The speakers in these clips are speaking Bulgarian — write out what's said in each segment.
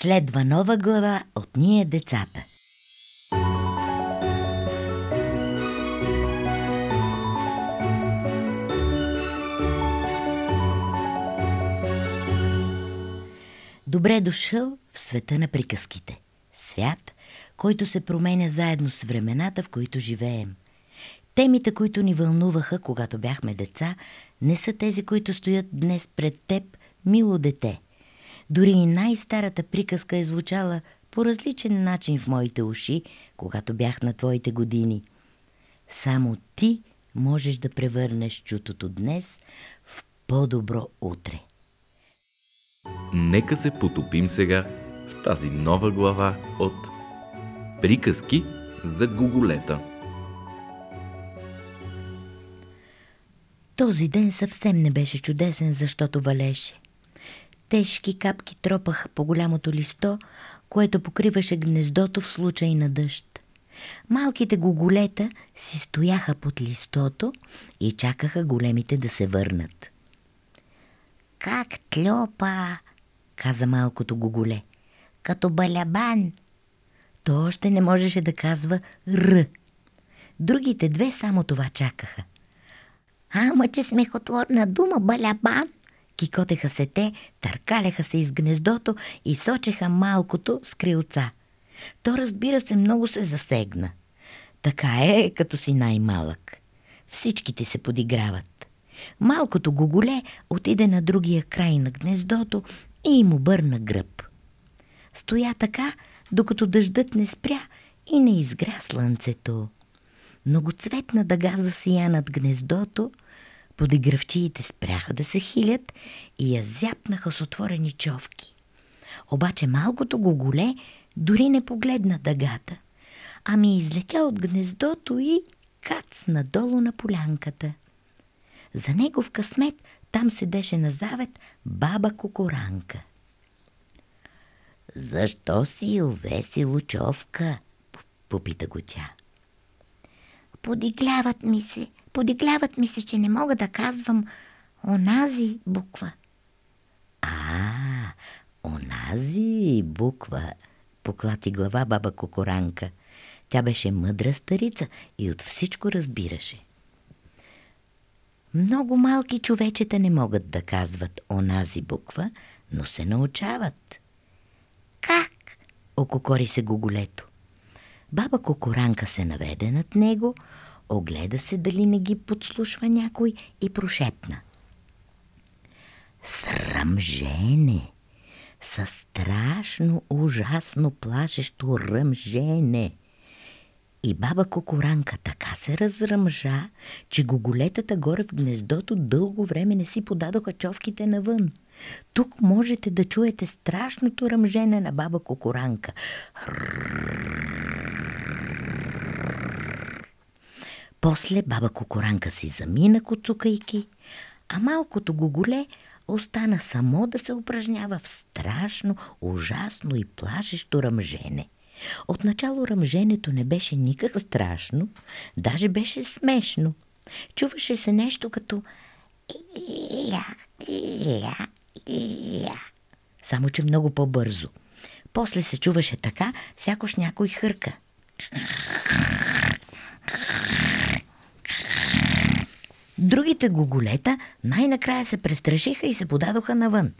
Следва нова глава от Ние децата. Добре дошъл в света на приказките. Свят, който се променя заедно с времената, в които живеем. Темите, които ни вълнуваха, когато бяхме деца, не са тези, които стоят днес пред теб, мило дете – дори и най-старата приказка е звучала по различен начин в моите уши, когато бях на твоите години. Само ти можеш да превърнеш чутото днес в по-добро утре. Нека се потопим сега в тази нова глава от Приказки за гуголета. Този ден съвсем не беше чудесен, защото валеше. Тежки капки тропаха по голямото листо, което покриваше гнездото в случай на дъжд. Малките гоголета си стояха под листото и чакаха големите да се върнат. «Как тлёпа!» каза малкото гоголе. «Като балябан!» То още не можеше да казва «р». Другите две само това чакаха. «Ама, че смехотворна дума, балябан!» Кикотеха се те, търкаляха се из гнездото и сочеха малкото с крилца. То, разбира се, много се засегна. Така е, като си най-малък. Всичките се подиграват. Малкото гоголе отиде на другия край на гнездото и им обърна гръб. Стоя така, докато дъждът не спря и не изгря слънцето. Многоцветна дъга засия над гнездото – Подигравчиите спряха да се хилят и я зяпнаха с отворени човки. Обаче малкото гоголе дори не погледна дъгата, ами излетя от гнездото и кац надолу на полянката. За негов късмет там седеше на завет баба Кокоранка. «Защо си увеси лучовка?» попита го тя. Подигляват ми се, подигляват ми се, че не мога да казвам онази буква. А, онази буква, поклати глава баба Кокоранка. Тя беше мъдра старица и от всичко разбираше. Много малки човечета не могат да казват онази буква, но се научават. Как? Ококори се гоголето. Баба Кокоранка се наведе над него, огледа се дали не ги подслушва някой и прошепна. Сръмжене! Със страшно, ужасно плашещо ръмжене! И баба Кокоранка така се разръмжа, че гоголетата горе в гнездото дълго време не си подадоха човките навън. Тук можете да чуете страшното ръмжене на баба Кокоранка. После баба Кокоранка си замина коцукайки, а малкото гоголе остана само да се упражнява в страшно, ужасно и плашещо ръмжене. Отначало ръмженето не беше никак страшно, даже беше смешно. Чуваше се нещо като ля, ля, ля. Само, че много по-бързо. После се чуваше така, сякаш някой хърка. Другите гоголета най-накрая се престрашиха и се подадоха навън.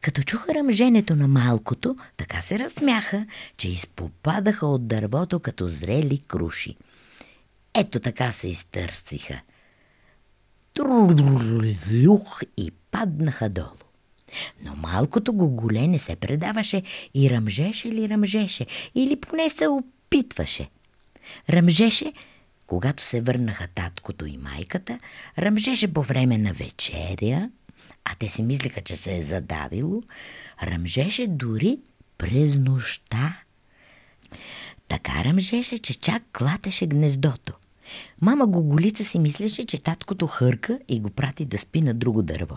Като чуха ръмженето на малкото, така се разсмяха, че изпопадаха от дървото като зрели круши. Ето така се изтърсиха. Трулюх и паднаха долу. Но малкото гоголе не се предаваше и ръмжеше ли ръмжеше, или поне се опитваше. Ръмжеше, когато се върнаха таткото и майката, ръмжеше по време на вечеря, а те си мислеха, че се е задавило, ръмжеше дори през нощта. Така ръмжеше, че чак клатеше гнездото. Мама Гоголица си мислеше, че таткото хърка и го прати да спи на друго дърво.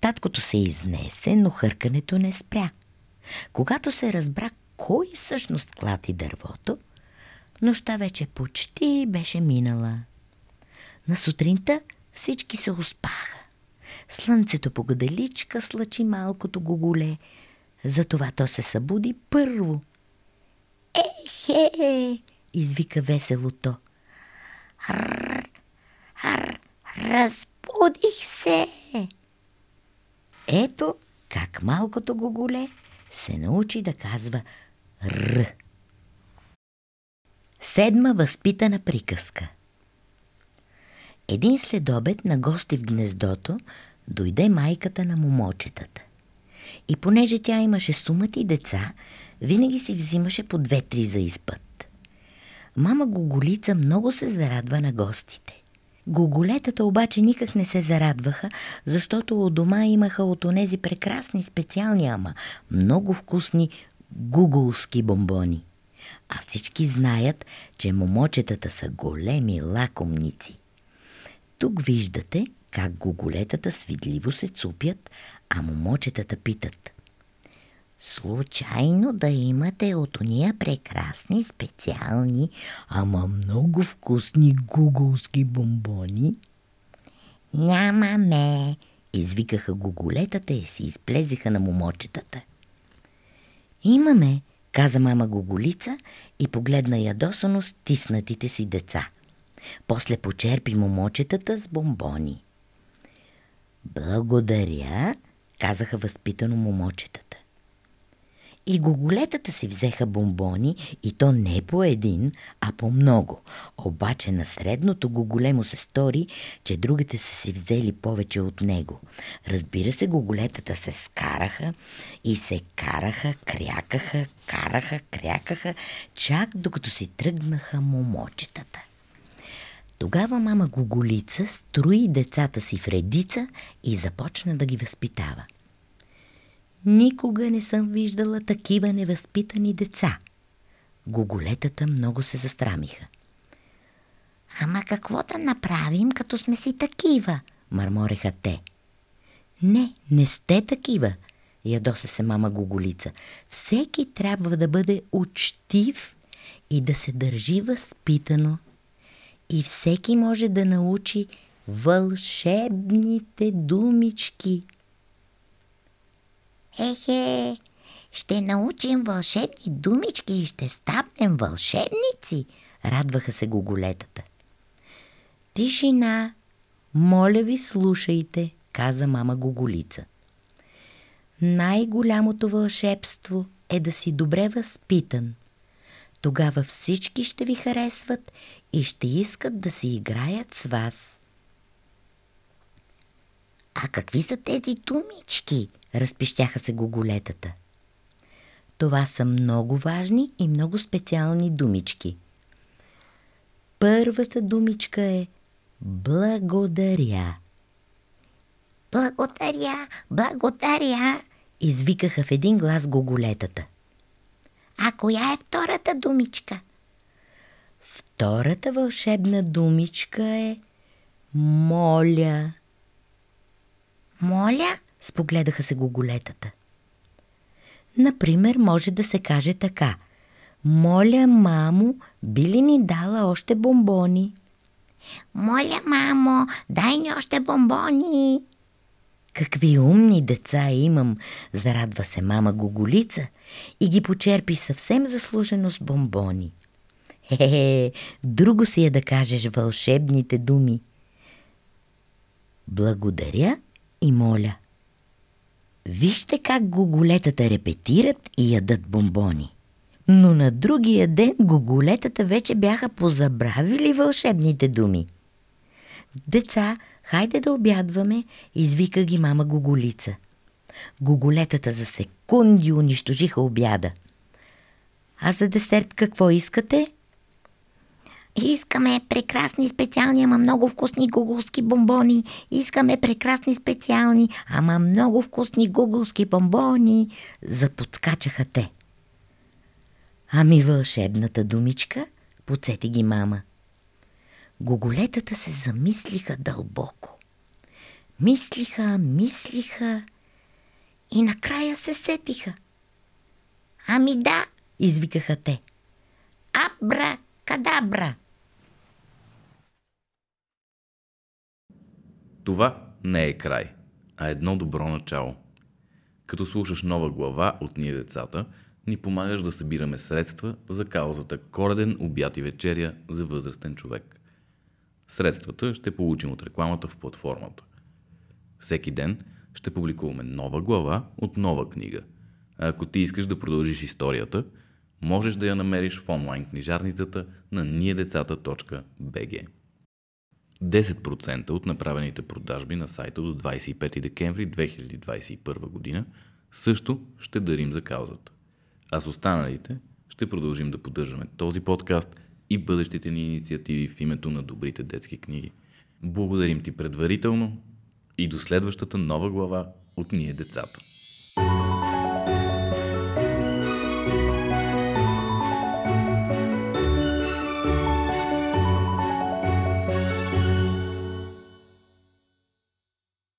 Таткото се изнесе, но хъркането не спря. Когато се разбра кой всъщност клати дървото, Нощта вече почти беше минала. На сутринта всички се успаха. Слънцето по гаделичка слъчи малкото гоголе. Затова то се събуди първо. Ехе! извика весело то. Р, р, разбудих се! Ето как малкото гоголе се научи да казва Р. Седма възпитана приказка Един следобед на гости в гнездото дойде майката на момочетата. И понеже тя имаше сумати деца, винаги си взимаше по две-три за изпът. Мама Гоголица много се зарадва на гостите. Гоголетата обаче никак не се зарадваха, защото у дома имаха от онези прекрасни специални, ама много вкусни гуголски бомбони. А всички знаят, че момочетата са големи лакомници. Тук виждате как гоголетата свидливо се цупят, а момочетата питат. Случайно да имате от уния прекрасни, специални, ама много вкусни гуголски бомбони? Нямаме, извикаха гоголетата и си изплезиха на момочетата. Имаме, каза мама Гоголица и погледна ядосано стиснатите си деца. После почерпи момочетата с бомбони. Благодаря, казаха възпитано момочетата. И гоголетата си взеха бомбони, и то не по един, а по много. Обаче на средното гоголемо се стори, че другите са си взели повече от него. Разбира се, гоголетата се скараха и се караха, крякаха, караха, крякаха, чак докато си тръгнаха момочетата. Тогава мама Гоголица строи децата си в редица и започна да ги възпитава. Никога не съм виждала такива невъзпитани деца. Гоголетата много се застрамиха. Ама какво да направим, като сме си такива? Мърмореха те. Не, не сте такива, ядоса се мама Гоголица. Всеки трябва да бъде учтив и да се държи възпитано. И всеки може да научи вълшебните думички – Ехе, ще научим вълшебни думички и ще станем вълшебници, радваха се гоголетата. Тишина, моля ви слушайте, каза мама Гоголица. Най-голямото вълшебство е да си добре възпитан. Тогава всички ще ви харесват и ще искат да си играят с вас. А какви са тези думички? разпищяха се гоголетата. Това са много важни и много специални думички. Първата думичка е благодаря. Благодаря, благодаря, извикаха в един глас гоголетата. А коя е втората думичка? Втората вълшебна думичка е моля. Моля? Спогледаха се гоголетата. Например, може да се каже така. Моля, мамо, би ли ни дала още бомбони? Моля, мамо, дай ни още бомбони. Какви умни деца имам, зарадва се мама Гоголица и ги почерпи съвсем заслужено с бомбони. Хе-хе, друго си е да кажеш вълшебните думи. Благодаря и моля. Вижте как гоголетата репетират и ядат бомбони. Но на другия ден гоголетата вече бяха позабравили вълшебните думи. Деца, хайде да обядваме, извика ги мама Гоголица. Гоголетата за секунди унищожиха обяда. А за десерт какво искате? Искаме прекрасни специални, ама много вкусни гугулски бомбони. Искаме прекрасни специални, ама много вкусни гугулски бомбони. Заподскачаха те. Ами вълшебната думичка, поцети ги мама. Гоголетата се замислиха дълбоко. Мислиха, мислиха и накрая се сетиха. Ами да, извикаха те. Абра, кадабра. Това не е край, а едно добро начало. Като слушаш нова глава от Ние децата, ни помагаш да събираме средства за каузата Кореден обяд и вечеря за възрастен човек. Средствата ще получим от рекламата в платформата. Всеки ден ще публикуваме нова глава от нова книга. А ако ти искаш да продължиш историята, можеш да я намериш в онлайн книжарницата на ниедецата.bg. 10% от направените продажби на сайта до 25 декември 2021 година също ще дарим за каузата. А с останалите ще продължим да поддържаме този подкаст и бъдещите ни инициативи в името на добрите детски книги. Благодарим ти предварително и до следващата нова глава от Ние децата.